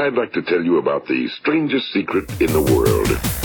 I'd like to tell you about the strangest secret in the world.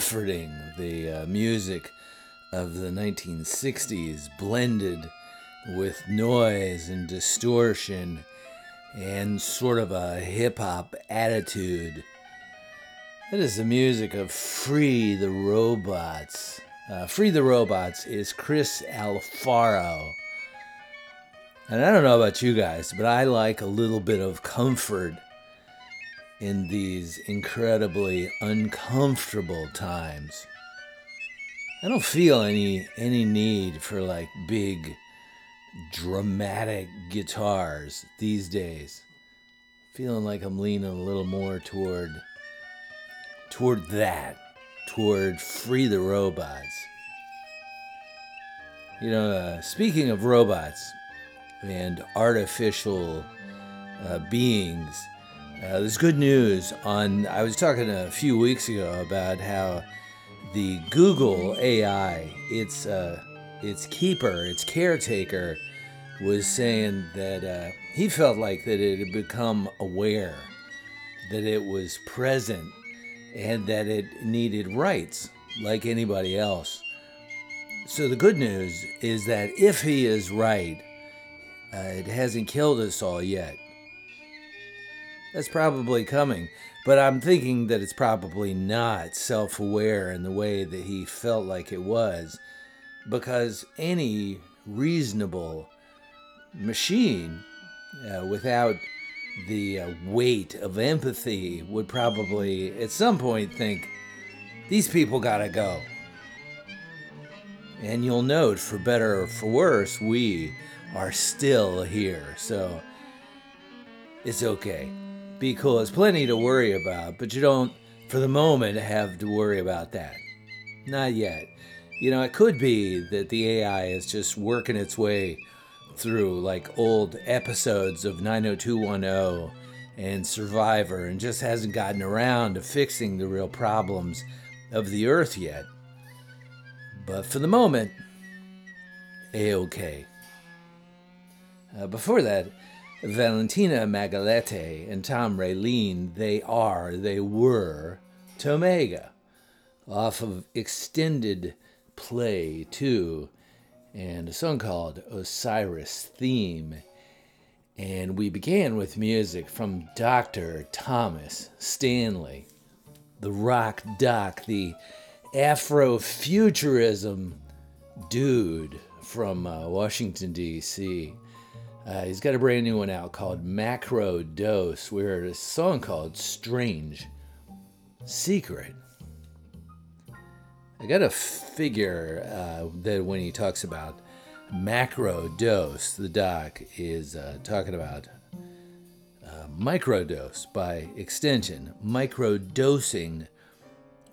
Comforting the uh, music of the 1960s blended with noise and distortion and sort of a hip hop attitude. That is the music of Free the Robots. Uh, Free the Robots is Chris Alfaro. And I don't know about you guys, but I like a little bit of comfort in these incredibly uncomfortable times. I don't feel any any need for like big dramatic guitars these days. Feeling like I'm leaning a little more toward toward that, toward free the robots. You know, uh, speaking of robots and artificial uh, beings, uh, there's good news on. I was talking a few weeks ago about how the Google AI, its uh, its keeper, its caretaker, was saying that uh, he felt like that it had become aware, that it was present, and that it needed rights like anybody else. So the good news is that if he is right, uh, it hasn't killed us all yet. That's probably coming, but I'm thinking that it's probably not self aware in the way that he felt like it was, because any reasonable machine uh, without the uh, weight of empathy would probably at some point think these people gotta go. And you'll note, for better or for worse, we are still here. So it's okay. Be cool. There's plenty to worry about, but you don't, for the moment, have to worry about that. Not yet. You know, it could be that the AI is just working its way through like old episodes of 90210 and Survivor and just hasn't gotten around to fixing the real problems of the earth yet. But for the moment, a okay. Uh, before that, Valentina Magaletti and Tom Relleen, they are, they were Tomaga, off of extended play 2 and a song called Osiris Theme. And we began with music from Dr. Thomas Stanley, the rock doc, the Afrofuturism dude from uh, Washington, D.C. Uh, he's got a brand new one out called Macro Dose. We heard a song called Strange Secret. I got a figure uh, that when he talks about macro dose, the doc is uh, talking about uh, microdose by extension. Microdosing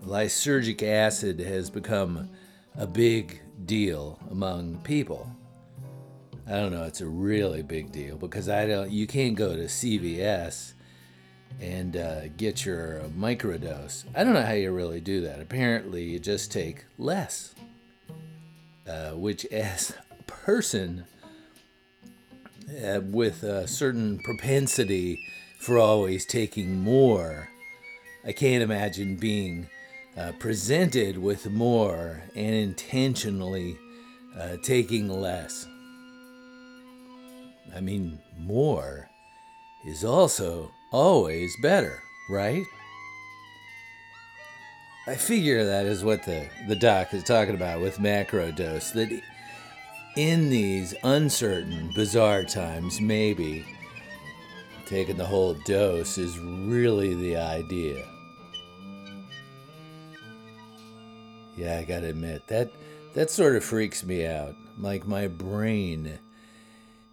lysergic acid has become a big deal among people. I don't know, it's a really big deal because I don't you can't go to CVS and uh, get your microdose. I don't know how you really do that. Apparently, you just take less, uh, which, as a person uh, with a certain propensity for always taking more, I can't imagine being uh, presented with more and intentionally uh, taking less. I mean, more is also always better, right? I figure that is what the, the doc is talking about with macro dose. That in these uncertain, bizarre times, maybe taking the whole dose is really the idea. Yeah, I gotta admit that that sort of freaks me out. Like my brain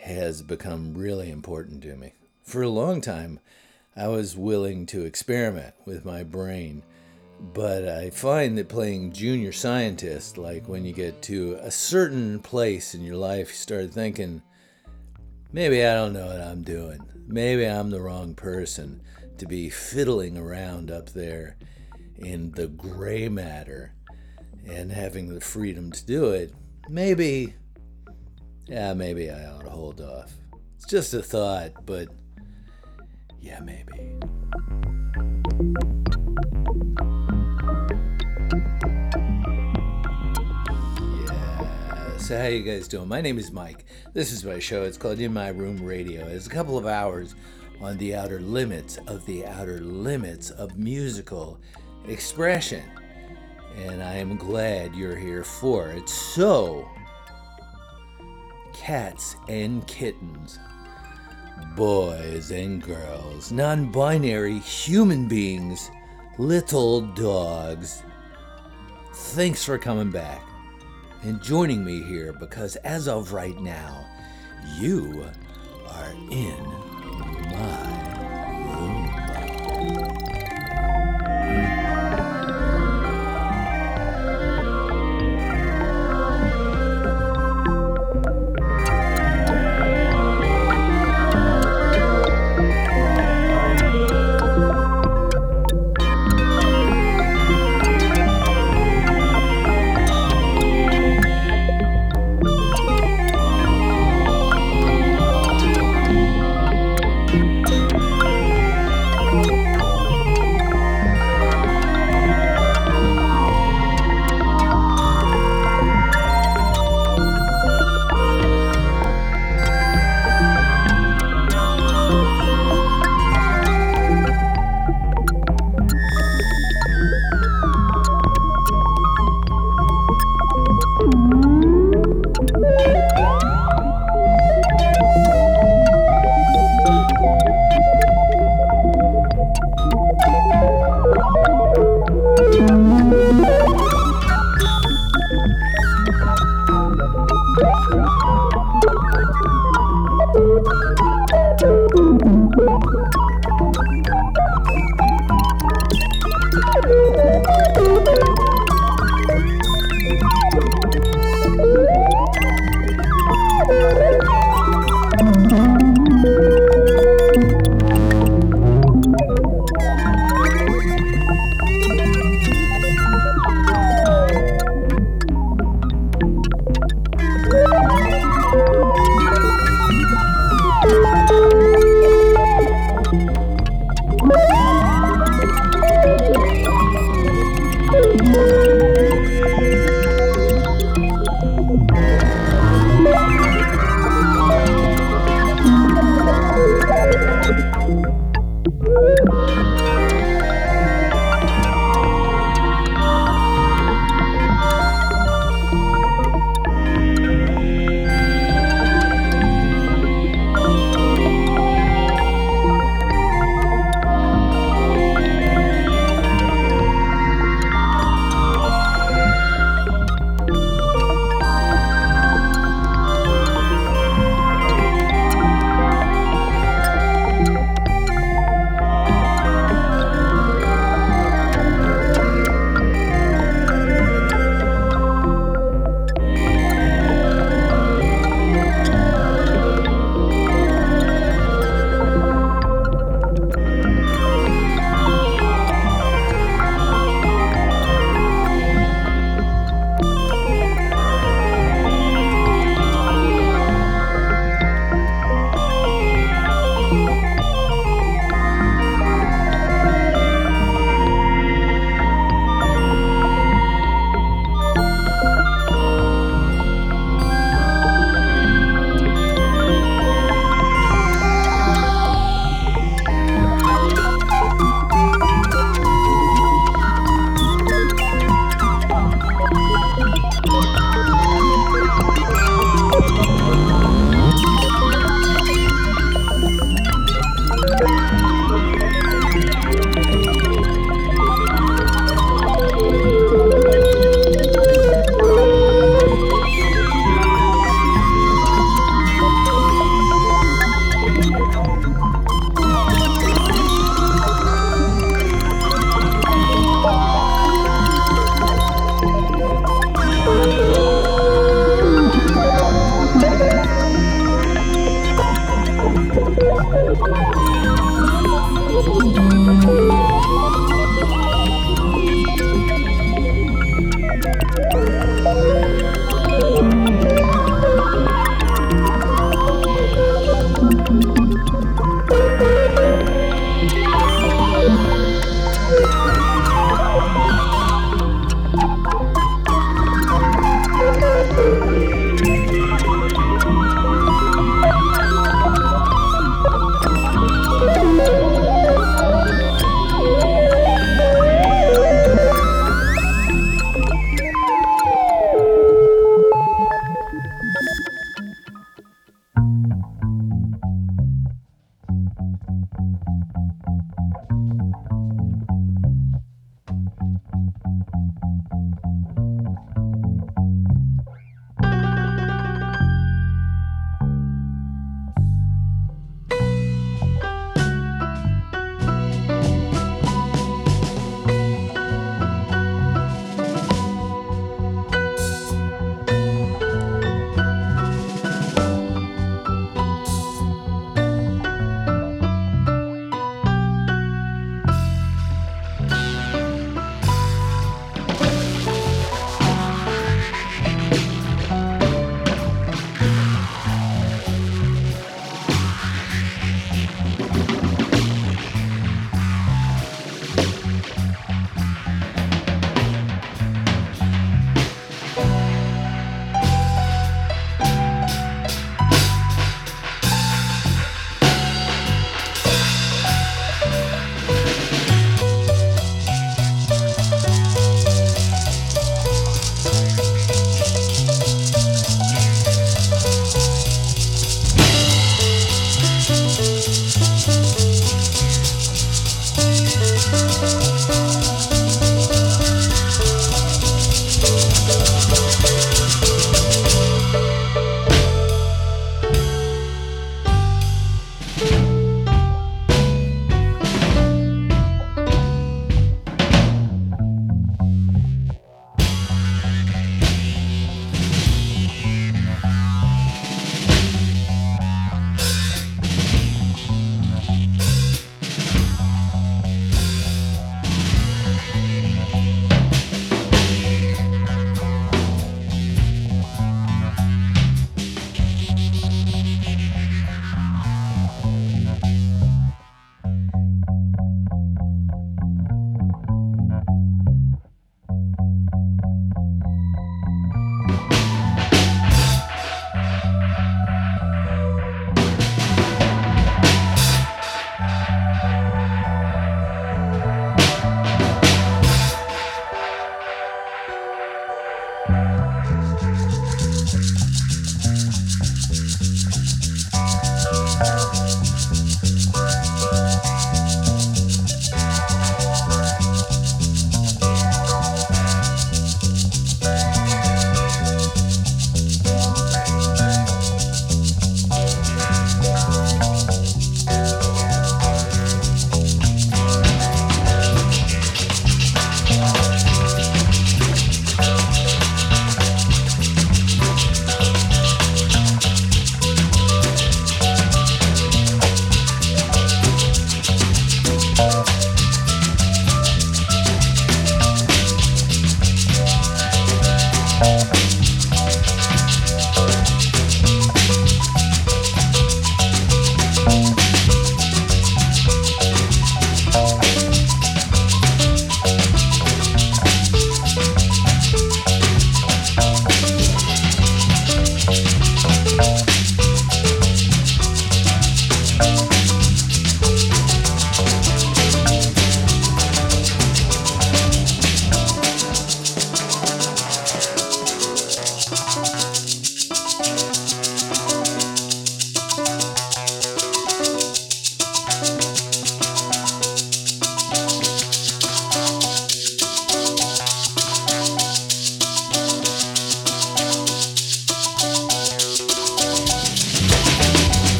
has become really important to me. For a long time, I was willing to experiment with my brain. But I find that playing junior scientist, like when you get to a certain place in your life, you start thinking, maybe I don't know what I'm doing. Maybe I'm the wrong person to be fiddling around up there in the gray matter and having the freedom to do it. Maybe, yeah, maybe I ought to hold off. It's just a thought, but yeah, maybe. So how you guys doing? My name is Mike. This is my show. It's called In My Room Radio. It's a couple of hours on the outer limits of the outer limits of musical expression. And I am glad you're here for it. So, cats and kittens, boys and girls, non binary human beings, little dogs, thanks for coming back and joining me here because as of right now, you are in my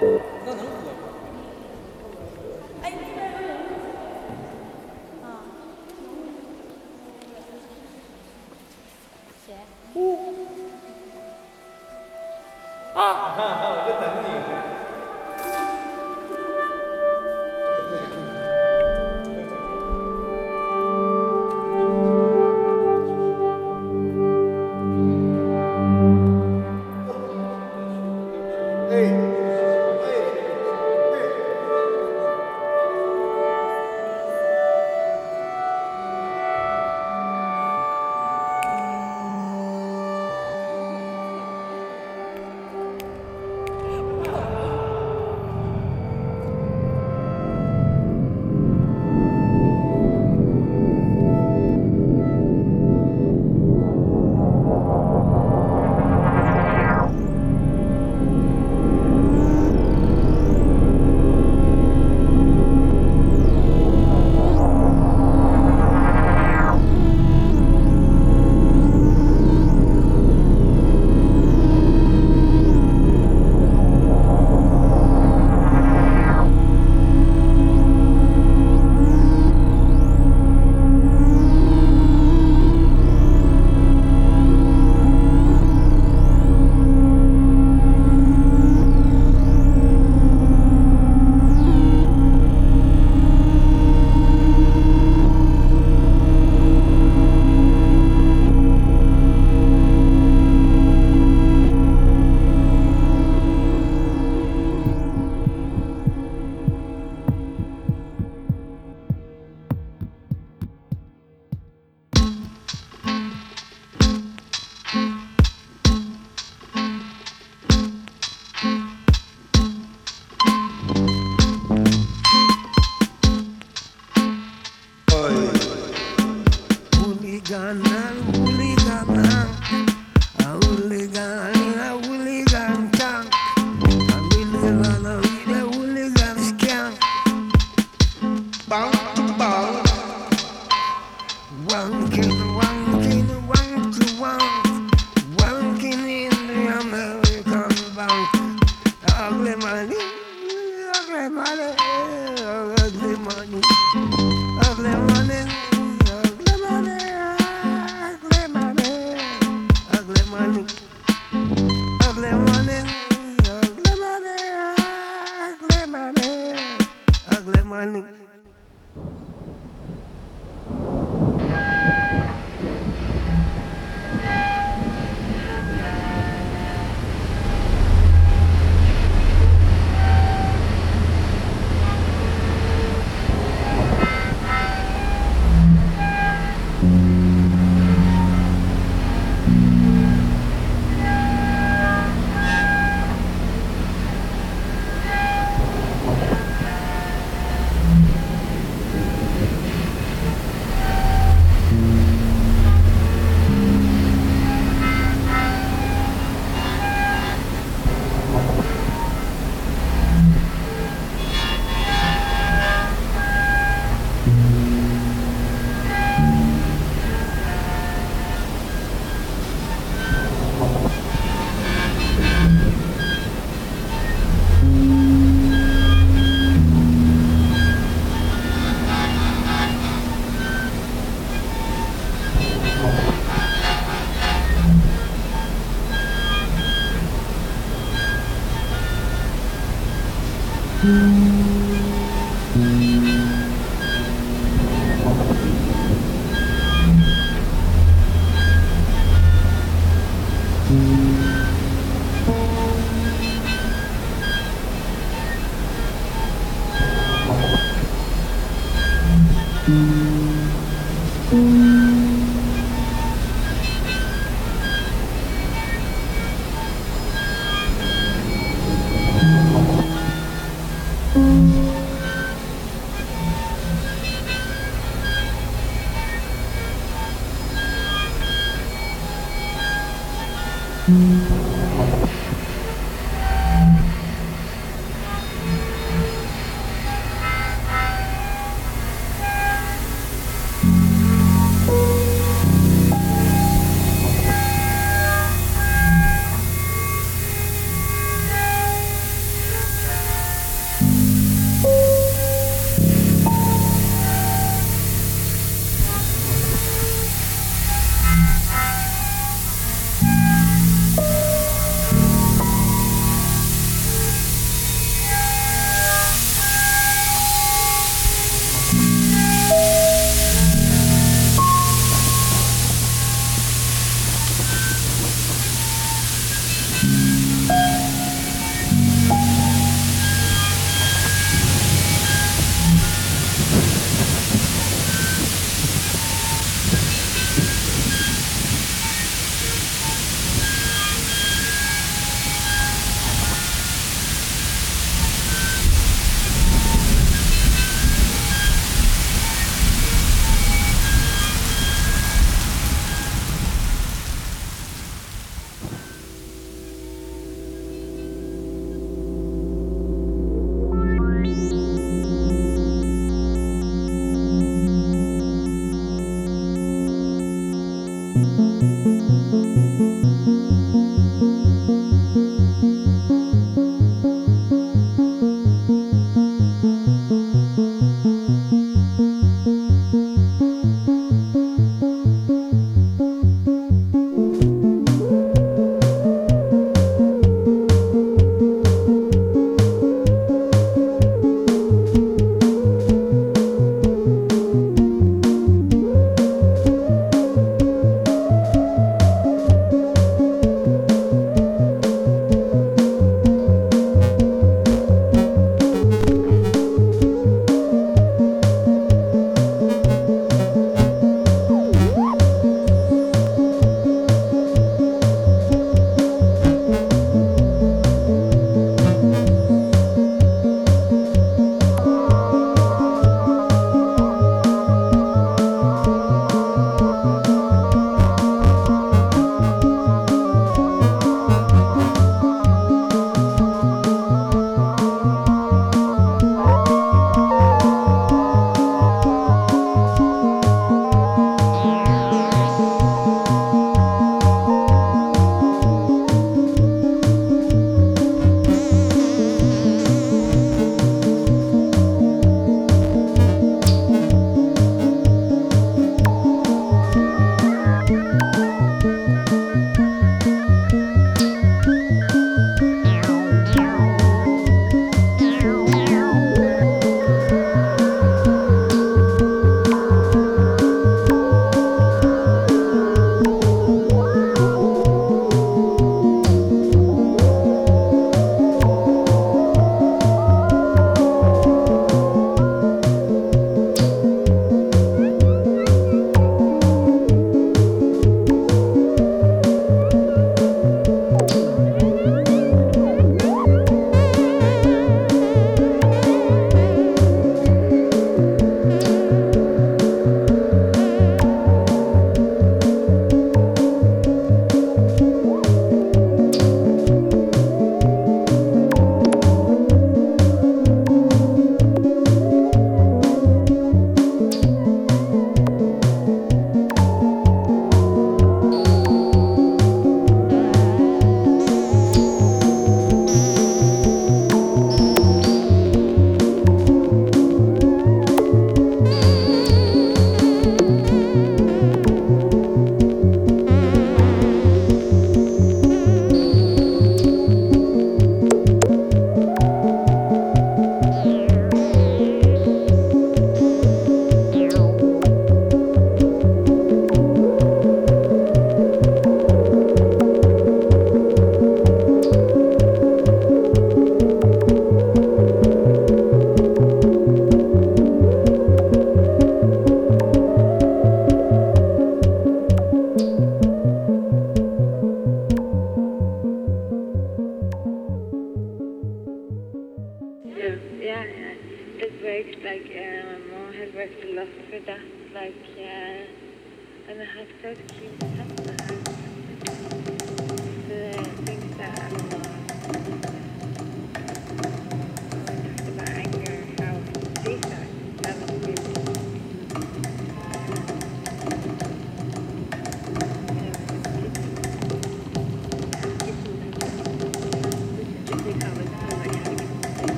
啊！我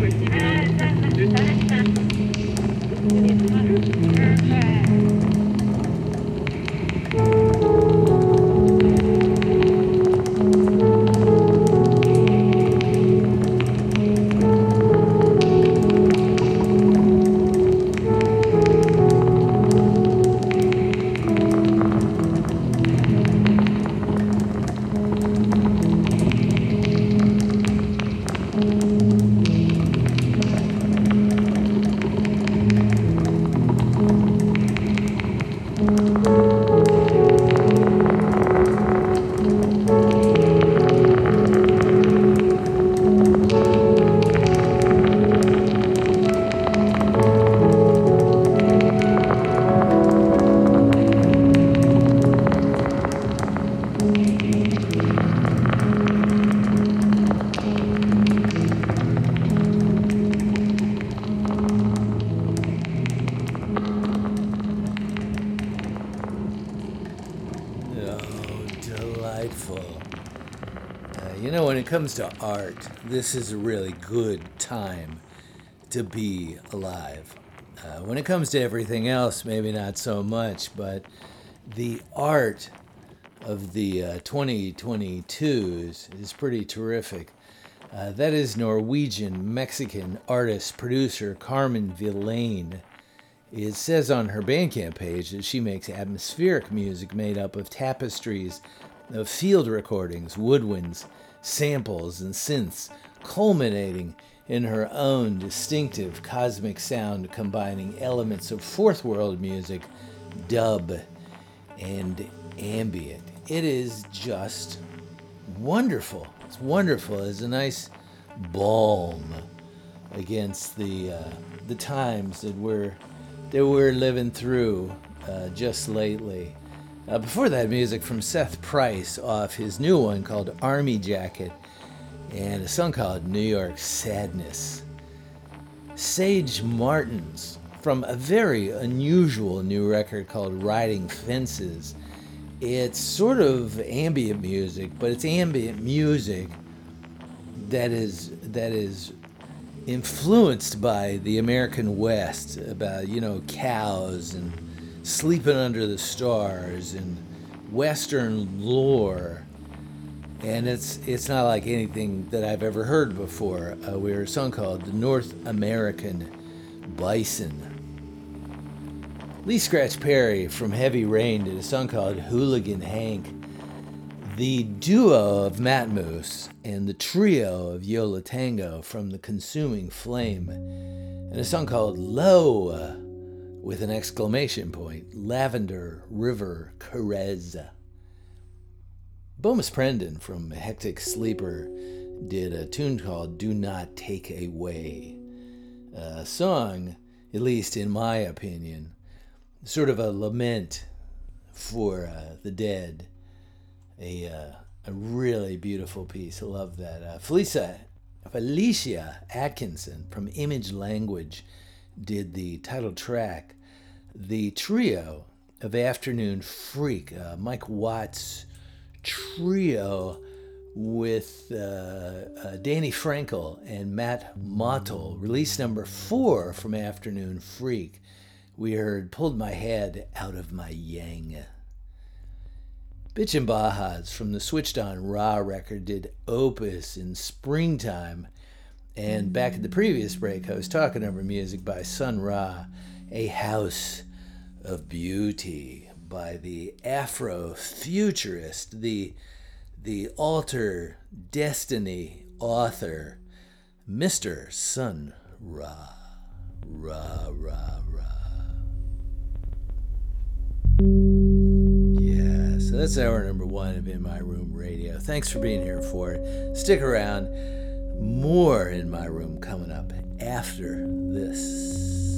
Thank you. Comes to art, this is a really good time to be alive. Uh, when it comes to everything else, maybe not so much, but the art of the uh, 2022s is pretty terrific. Uh, that is Norwegian Mexican artist producer Carmen Villain. It says on her Bandcamp page that she makes atmospheric music made up of tapestries of field recordings, woodwinds, samples, and synths, culminating in her own distinctive cosmic sound combining elements of fourth world music, dub, and ambient. It is just wonderful. It's wonderful. It's a nice balm against the uh, the times that we're that we're living through uh, just lately. Uh, before that, music from Seth Price off his new one called Army Jacket, and a song called New York Sadness. Sage Martens from a very unusual new record called Riding Fences. It's sort of ambient music, but it's ambient music that is that is influenced by the American West about you know cows and sleeping under the stars and Western lore, and it's it's not like anything that I've ever heard before. Uh, we heard a song called "The North American Bison." Lee Scratch Perry from Heavy Rain did a song called "Hooligan Hank." The duo of Matmos and the trio of Yo La Tengo from The Consuming Flame, and a song called Lo with an exclamation point Lavender River Karez. Bomis Prendin from Hectic Sleeper did a tune called Do Not Take Away. A song, at least in my opinion, sort of a lament for uh, the dead a uh, a really beautiful piece. I love that. Uh, Felicia Felicia Atkinson from Image Language did the title track. The trio of Afternoon Freak, uh, Mike Watt's trio with uh, uh, Danny Frankel and Matt Mottel, release number four from Afternoon Freak. We heard Pulled My Head Out of My Yang. Bitchin' Bajas from the Switched On Ra record did Opus in springtime. And back at the mm. previous break, I was talking over music by Sun Ra, A House of Beauty by the Afro futurist, the, the alter destiny author, Mr. Sun Ra. Ra, ra, ra. Yeah, so that's hour number one of In My Room Radio. Thanks for being here for it. Stick around. More In My Room coming up after this.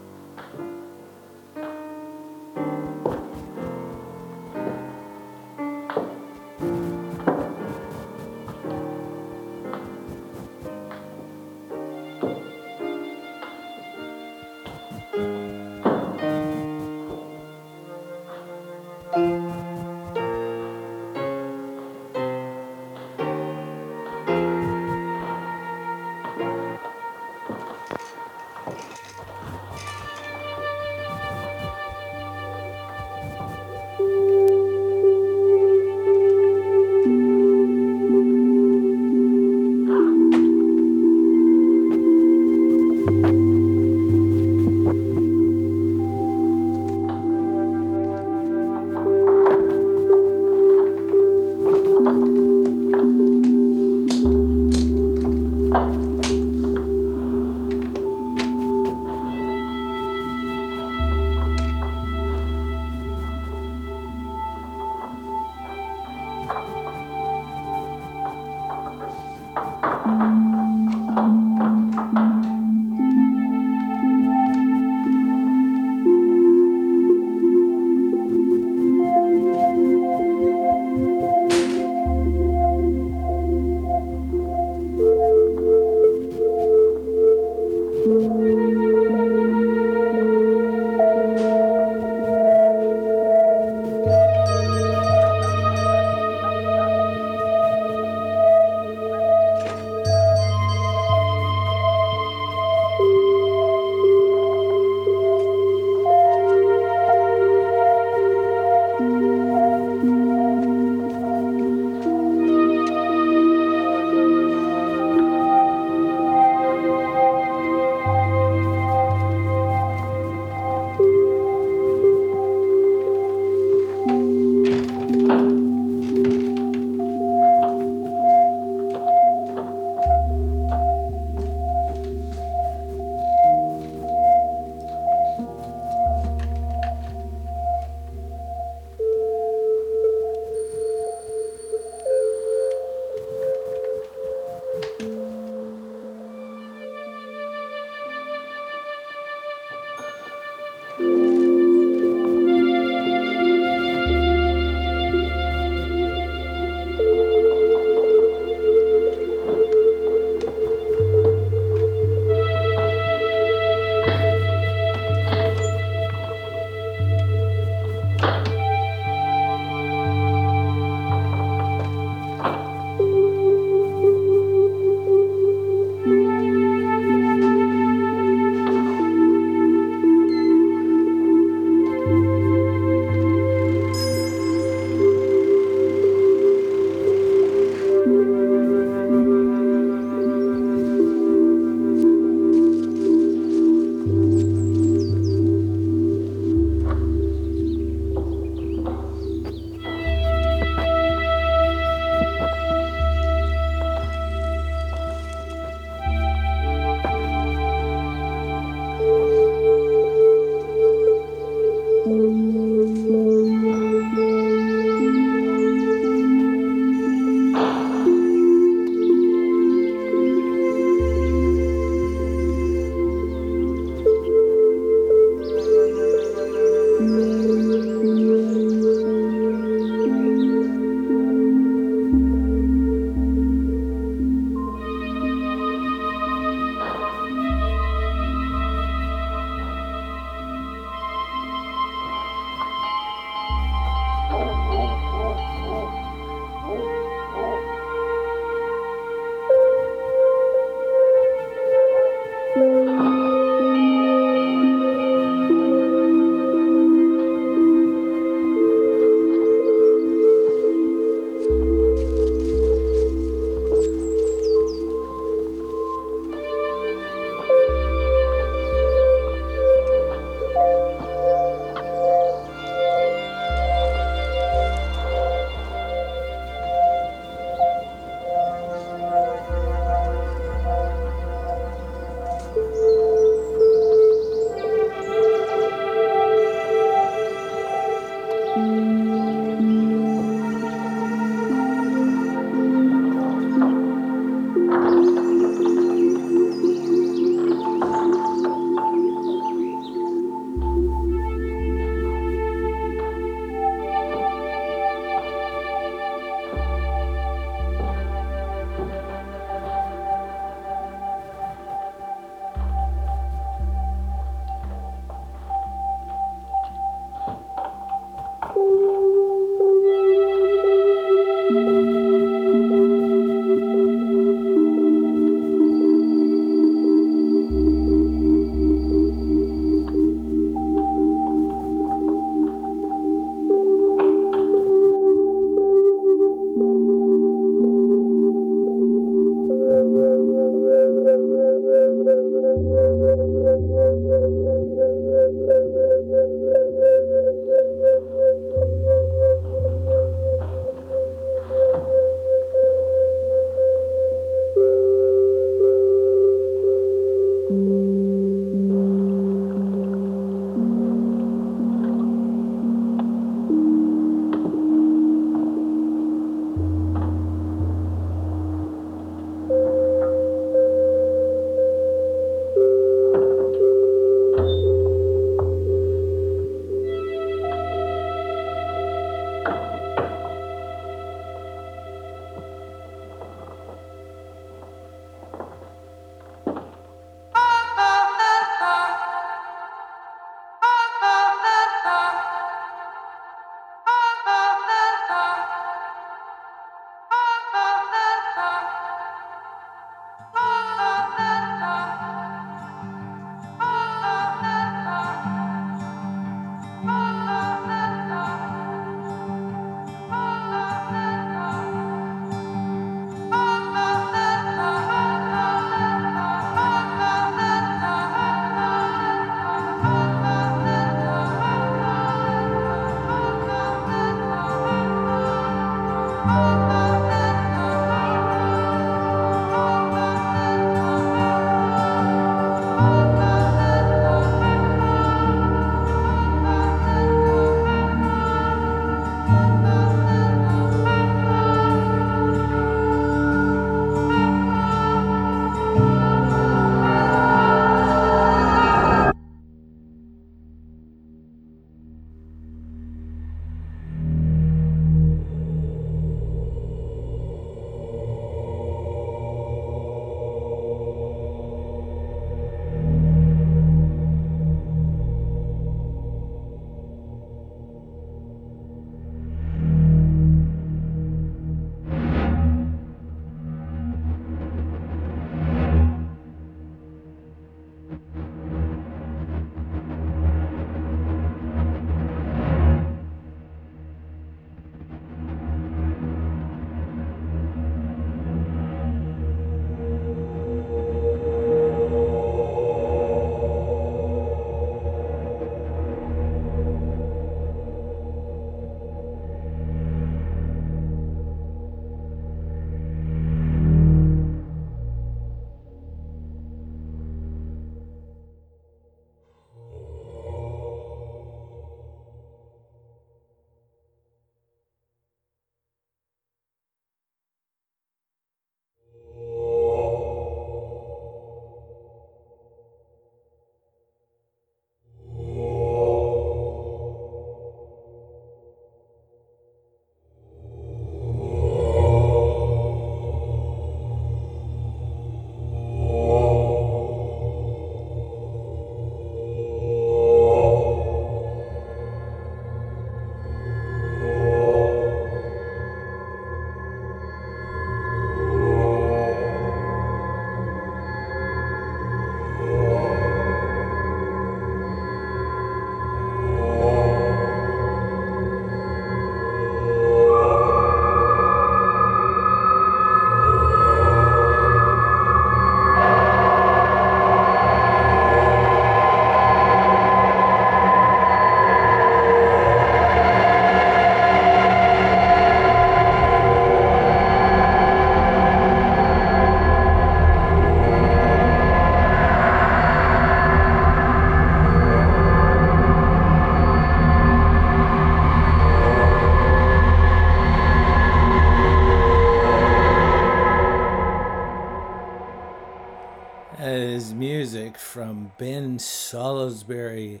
Ben Salisbury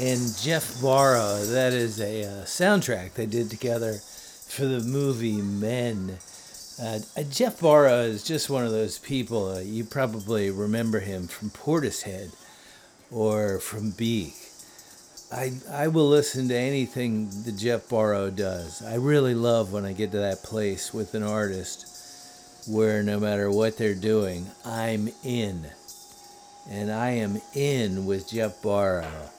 and Geoff Barrow. That is a uh, soundtrack they did together for the movie Men. Uh, uh Geoff Barrow is just one of those people. Uh, you probably remember him from Portishead or from Beak. I, I will listen to anything that Geoff Barrow does. I really love when I get to that place with an artist where no matter what they're doing, I'm in. And I am in with Geoff Barrow.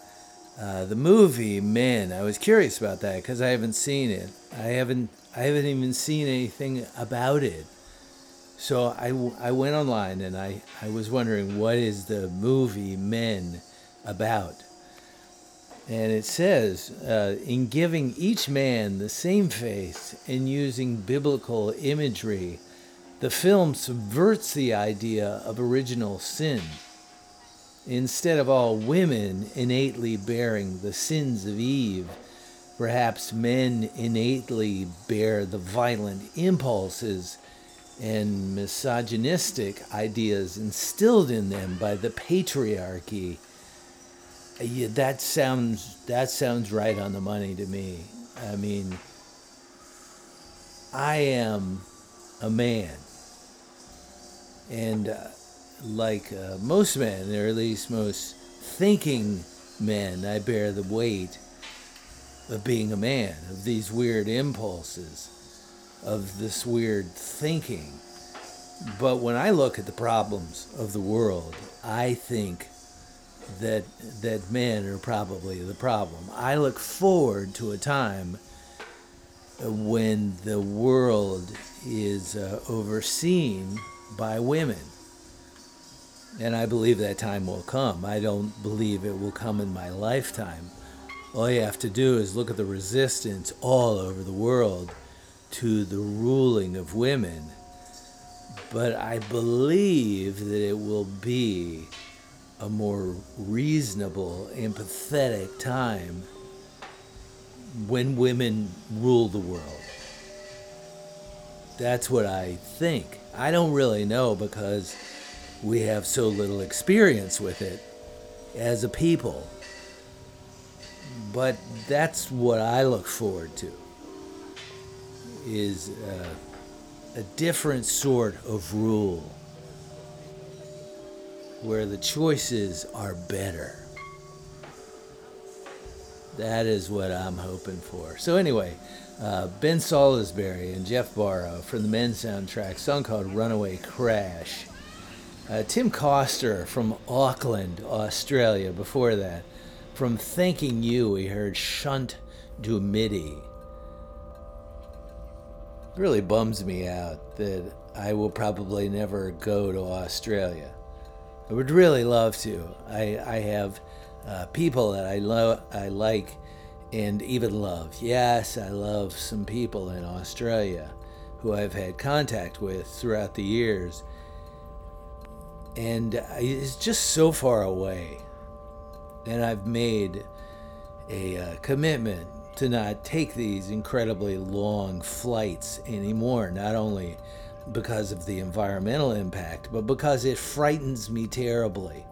Uh, the movie Men, I was curious about that because I haven't seen it. I haven't I haven't even seen anything about it. So I, I went online and I, I was wondering what is the movie Men about? And it says, uh, in giving each man the same face and using biblical imagery the film subverts the idea of original sin. Instead of all women innately bearing the sins of Eve, perhaps men innately bear the violent impulses and misogynistic ideas instilled in them by the patriarchy. Yeah, that sounds that sounds right on the money to me. I mean, I am a man and uh, like uh, most men, or at least most thinking men, I bear the weight of being a man, of these weird impulses, of this weird thinking. But when I look at the problems of the world, I think that that men are probably the problem. I look forward to a time when the world is uh, overseen by women. And I believe that time will come. I don't believe it will come in my lifetime. All you have to do is look at the resistance all over the world to the ruling of women. But I believe that it will be a more reasonable, empathetic time when women rule the world. That's what I think. I don't really know because we have so little experience with it as a people. But that's what I look forward to is uh, a different sort of rule where the choices are better. That is what I'm hoping for. So anyway, uh, ben Salisbury and Geoff Barrow from the Men soundtrack, song called Runaway Crash. Uh, Tim Coster from Auckland, Australia, before that. From Thanking You, we heard Chant du Midi. Really bums me out that I will probably never go to Australia. I would really love to. I, I have uh, people that I, lo- I like and even love. Yes, I love some people in Australia who I've had contact with throughout the years. And it's just so far away. And I've made a uh, commitment to not take these incredibly long flights anymore, not only because of the environmental impact, but because it frightens me terribly.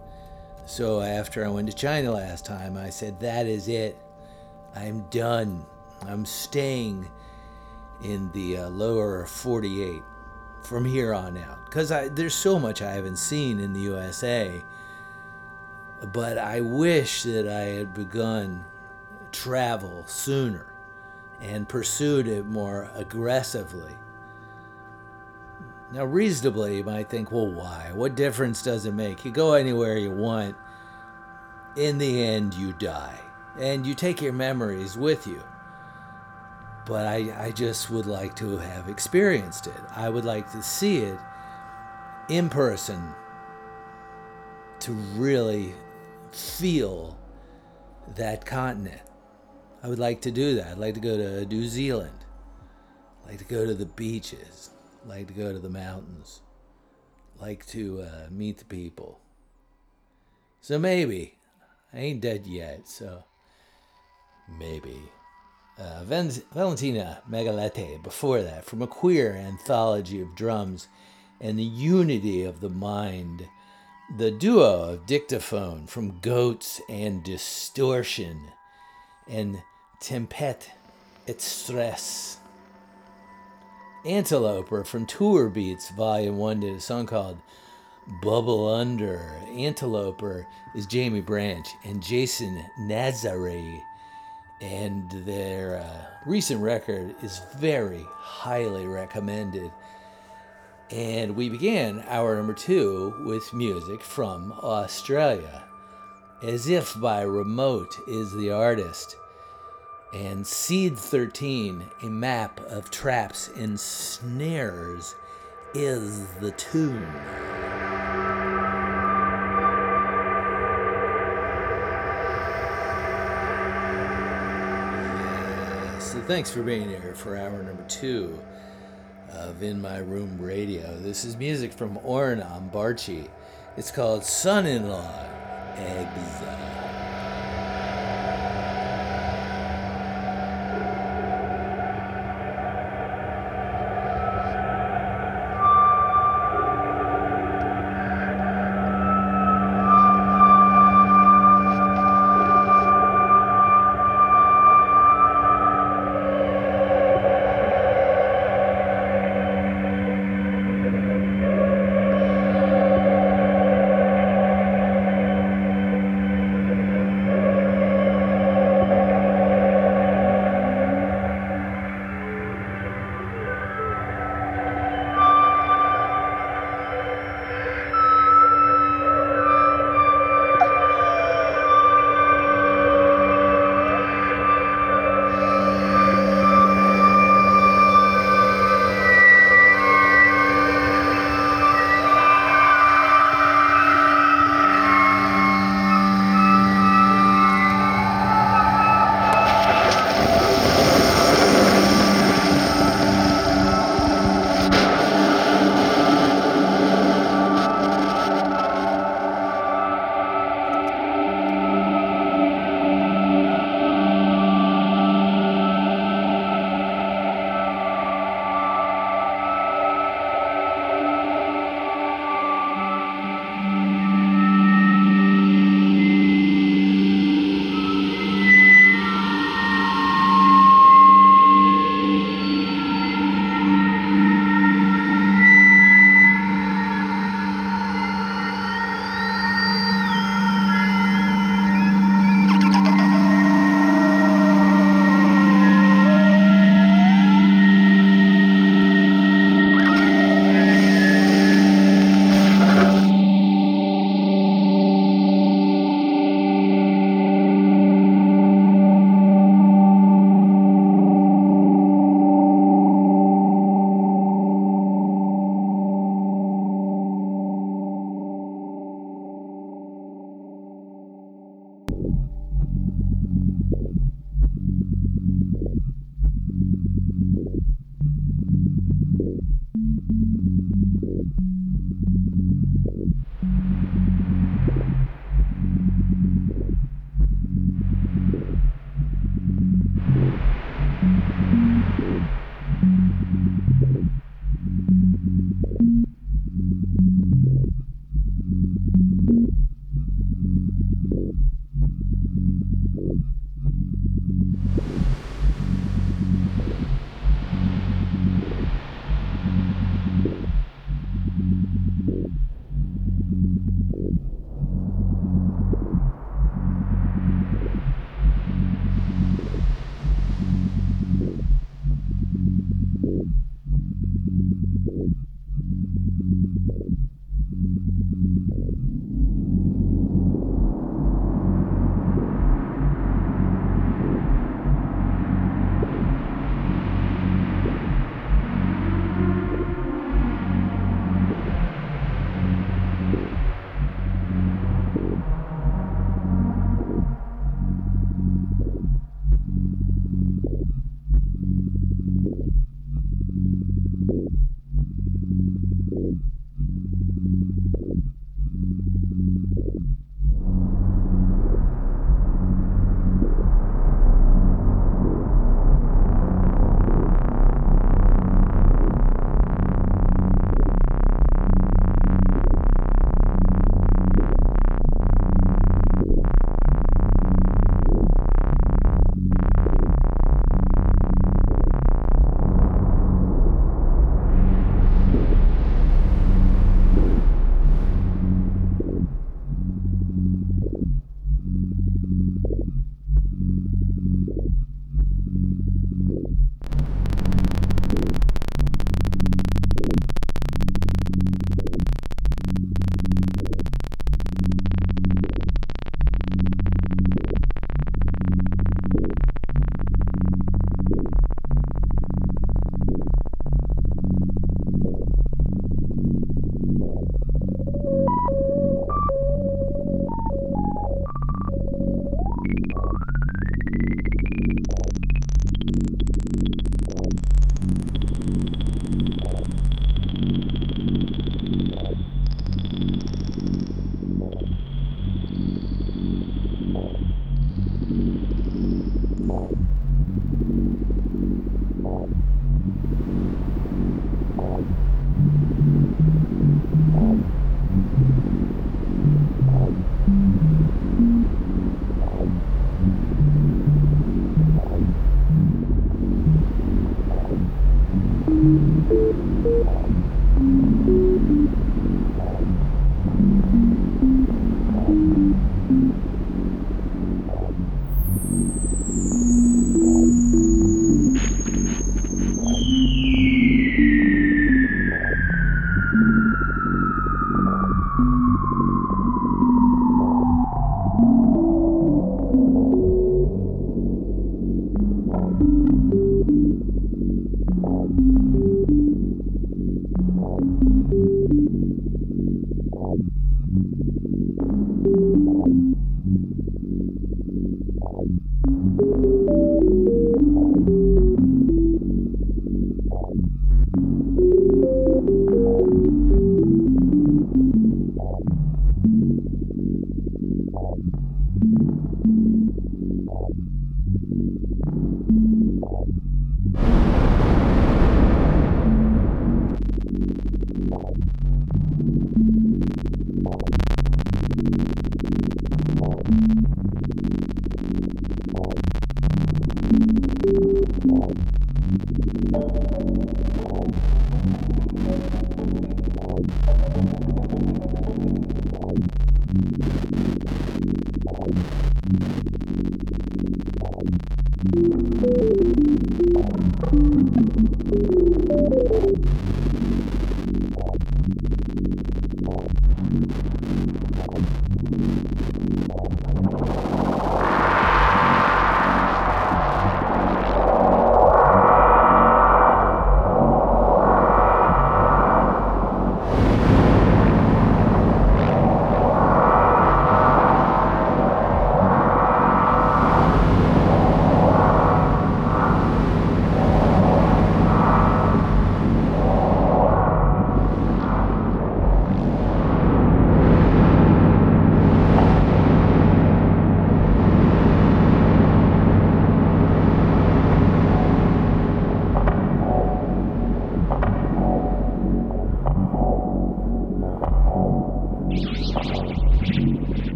So after I went to China last time, I said, that is it. I'm done. I'm staying in the uh, lower 48 from here on out because there's so much I haven't seen in the USA. But I wish that I had begun travel sooner and pursued it more aggressively. Now, reasonably, you might think, well, why? What difference does it make? You go anywhere you want. In the end, you die and you take your memories with you. But I, I just would like to have experienced it. I would like to see it in person to really feel that continent. I would like to do that. I'd like to go to New Zealand. I'd like to go to the beaches. I'd like to go to the mountains. I'd like to uh, meet the people. So maybe. I ain't dead yet, so maybe. Uh, Valentina Magaletti, before that, from a queer anthology of drums and the unity of the mind the duo of dictaphone from Goats and Distortion and Tempête et Stress. Anteloper from Tour Beats Volume 1 did a song called Bubble Under. Anteloper is Jamie Branch and Jason Nazary. And their uh, recent record is very highly recommended. And we began hour number two with music from Australia. As if by remote is the artist. And Seed 13, a map of traps and snares, is the tune. So thanks for being here for hour number two of In My Room Radio. This is music from Oren Ambarchi. It's called Son in Law Eggs.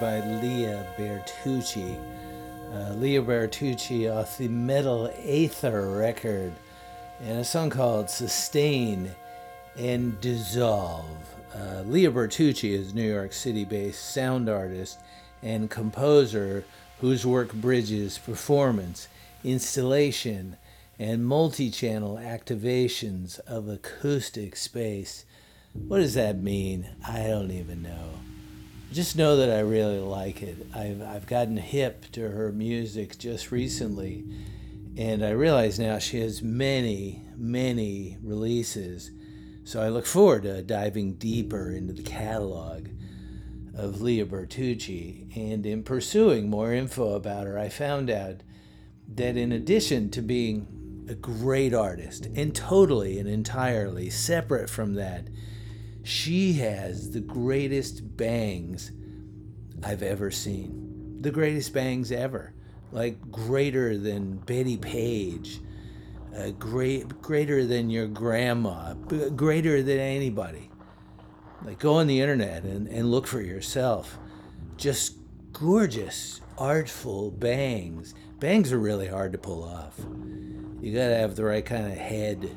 By Lea Bertucci. Uh, Lea Bertucci off the Metal Aether record, and a song called Sustain and Dissolve. Uh, Lea Bertucci is New York City based sound artist and composer whose work bridges performance, installation, and multi channel activations of acoustic space. What does that mean? I don't even know. Just know that I really like it. I've, I've gotten hip to her music just recently, and I realize now she has many, many releases. So I look forward to diving deeper into the catalog of Lea Bertucci. And in pursuing more info about her, I found out that in addition to being a great artist and totally and entirely separate from that, she has the greatest bangs I've ever seen. The greatest bangs ever. Like greater than Bettie Page, uh, great, greater than your grandma, greater than anybody. Like go on the internet and, and look for yourself. Just gorgeous, artful bangs. Bangs are really hard to pull off. You gotta have the right kind of head.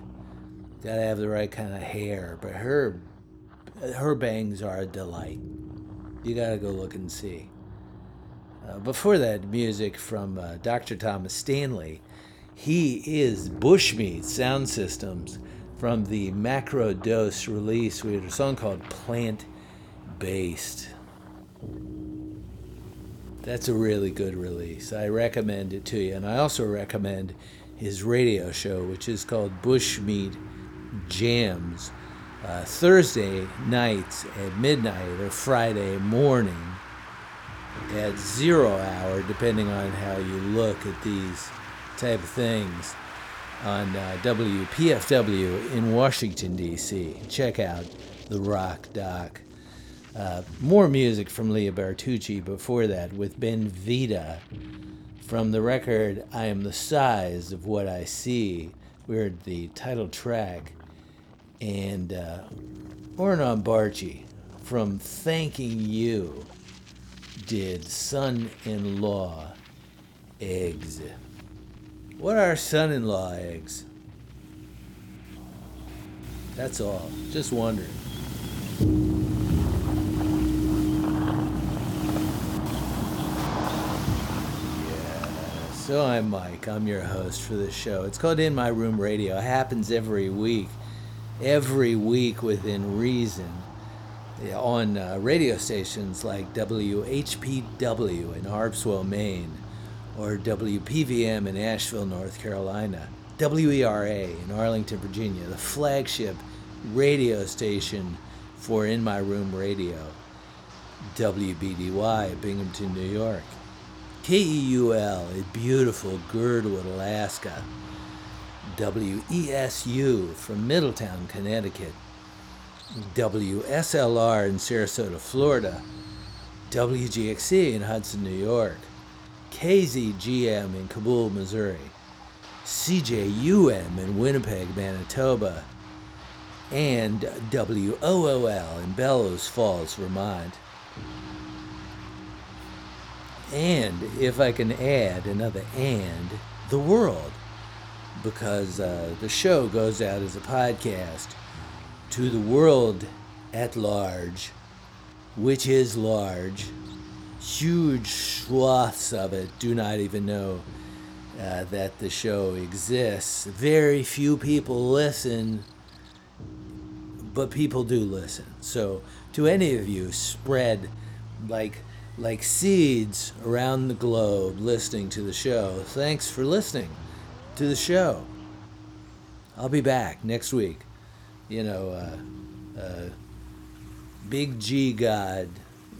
Gotta have the right kind of hair. But her her bangs are a delight. You gotta go look and see. Uh, before that, music from uh, Dr. Thomas Stanley. He is Bushmeat Sound Systems from the Macro Dose release. We had a song called Plant Based. That's a really good release. I recommend it to you. And I also recommend his radio show, which is called Bushmeat Jams. Uh, Thursday nights at midnight or Friday morning at zero hour, depending on how you look at these type of things on uh, WPFW in Washington, D.C. Check out the Rock Doc. Uh, more music from Lea Bertucci before that with Ben Vida from the record I Am the Size of What I See. We heard the title track. And uh, Barchi from Thanking You did Son in Law Eggs. What are son in law eggs? That's all. Just wondering. Yeah. So I'm Mike. I'm your host for this show. It's called In My Room Radio. It happens every week. Every week within reason. On uh, radio stations like WHPW in Harpswell, Maine or WPVM in Asheville, North Carolina, WERA in Arlington, Virginia, the flagship radio station for In My Room Radio, WBDY, Binghamton, New York, KEUL in beautiful Girdwood, Alaska, WESU from Middletown, Connecticut, WSLR in Sarasota, Florida, WGXC in Hudson, New York, KZGM in Cabool, Missouri, CJUM in Winnipeg, Manitoba, and WOOL in Bellows Falls, Vermont. And if I can add another and, the world, because uh, the show goes out as a podcast to the world at large, which is large huge swaths of it do not even know uh, that the show exists. Very few people listen, but people do listen. So, to any of you, spread like like seeds around the globe listening to the show. Thanks for listening to the show. I'll be back next week. You know, uh, uh, Big G God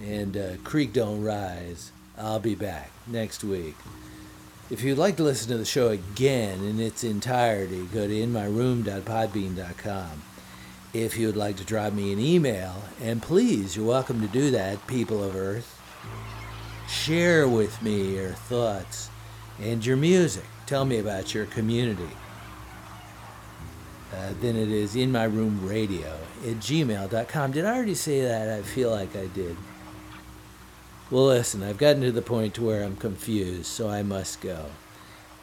and uh, Creek Don't Rise. I'll be back next week. If you'd like to listen to the show again in its entirety, go to inmyroom.podbean.com. If you'd like to drop me an email, and please, you're welcome to do that, people of Earth, share with me your thoughts and your music. Tell me about your community. Uh, then it is in my room radio at gmail.com. Did I already say that? I feel like I did. Well, listen, I've gotten to the point to where I'm confused, so I must go.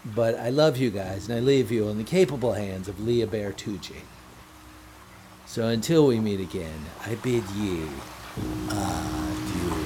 But I love you guys, and I leave you in the capable hands of Lea Bertucci. So until we meet again, I bid ye adieu.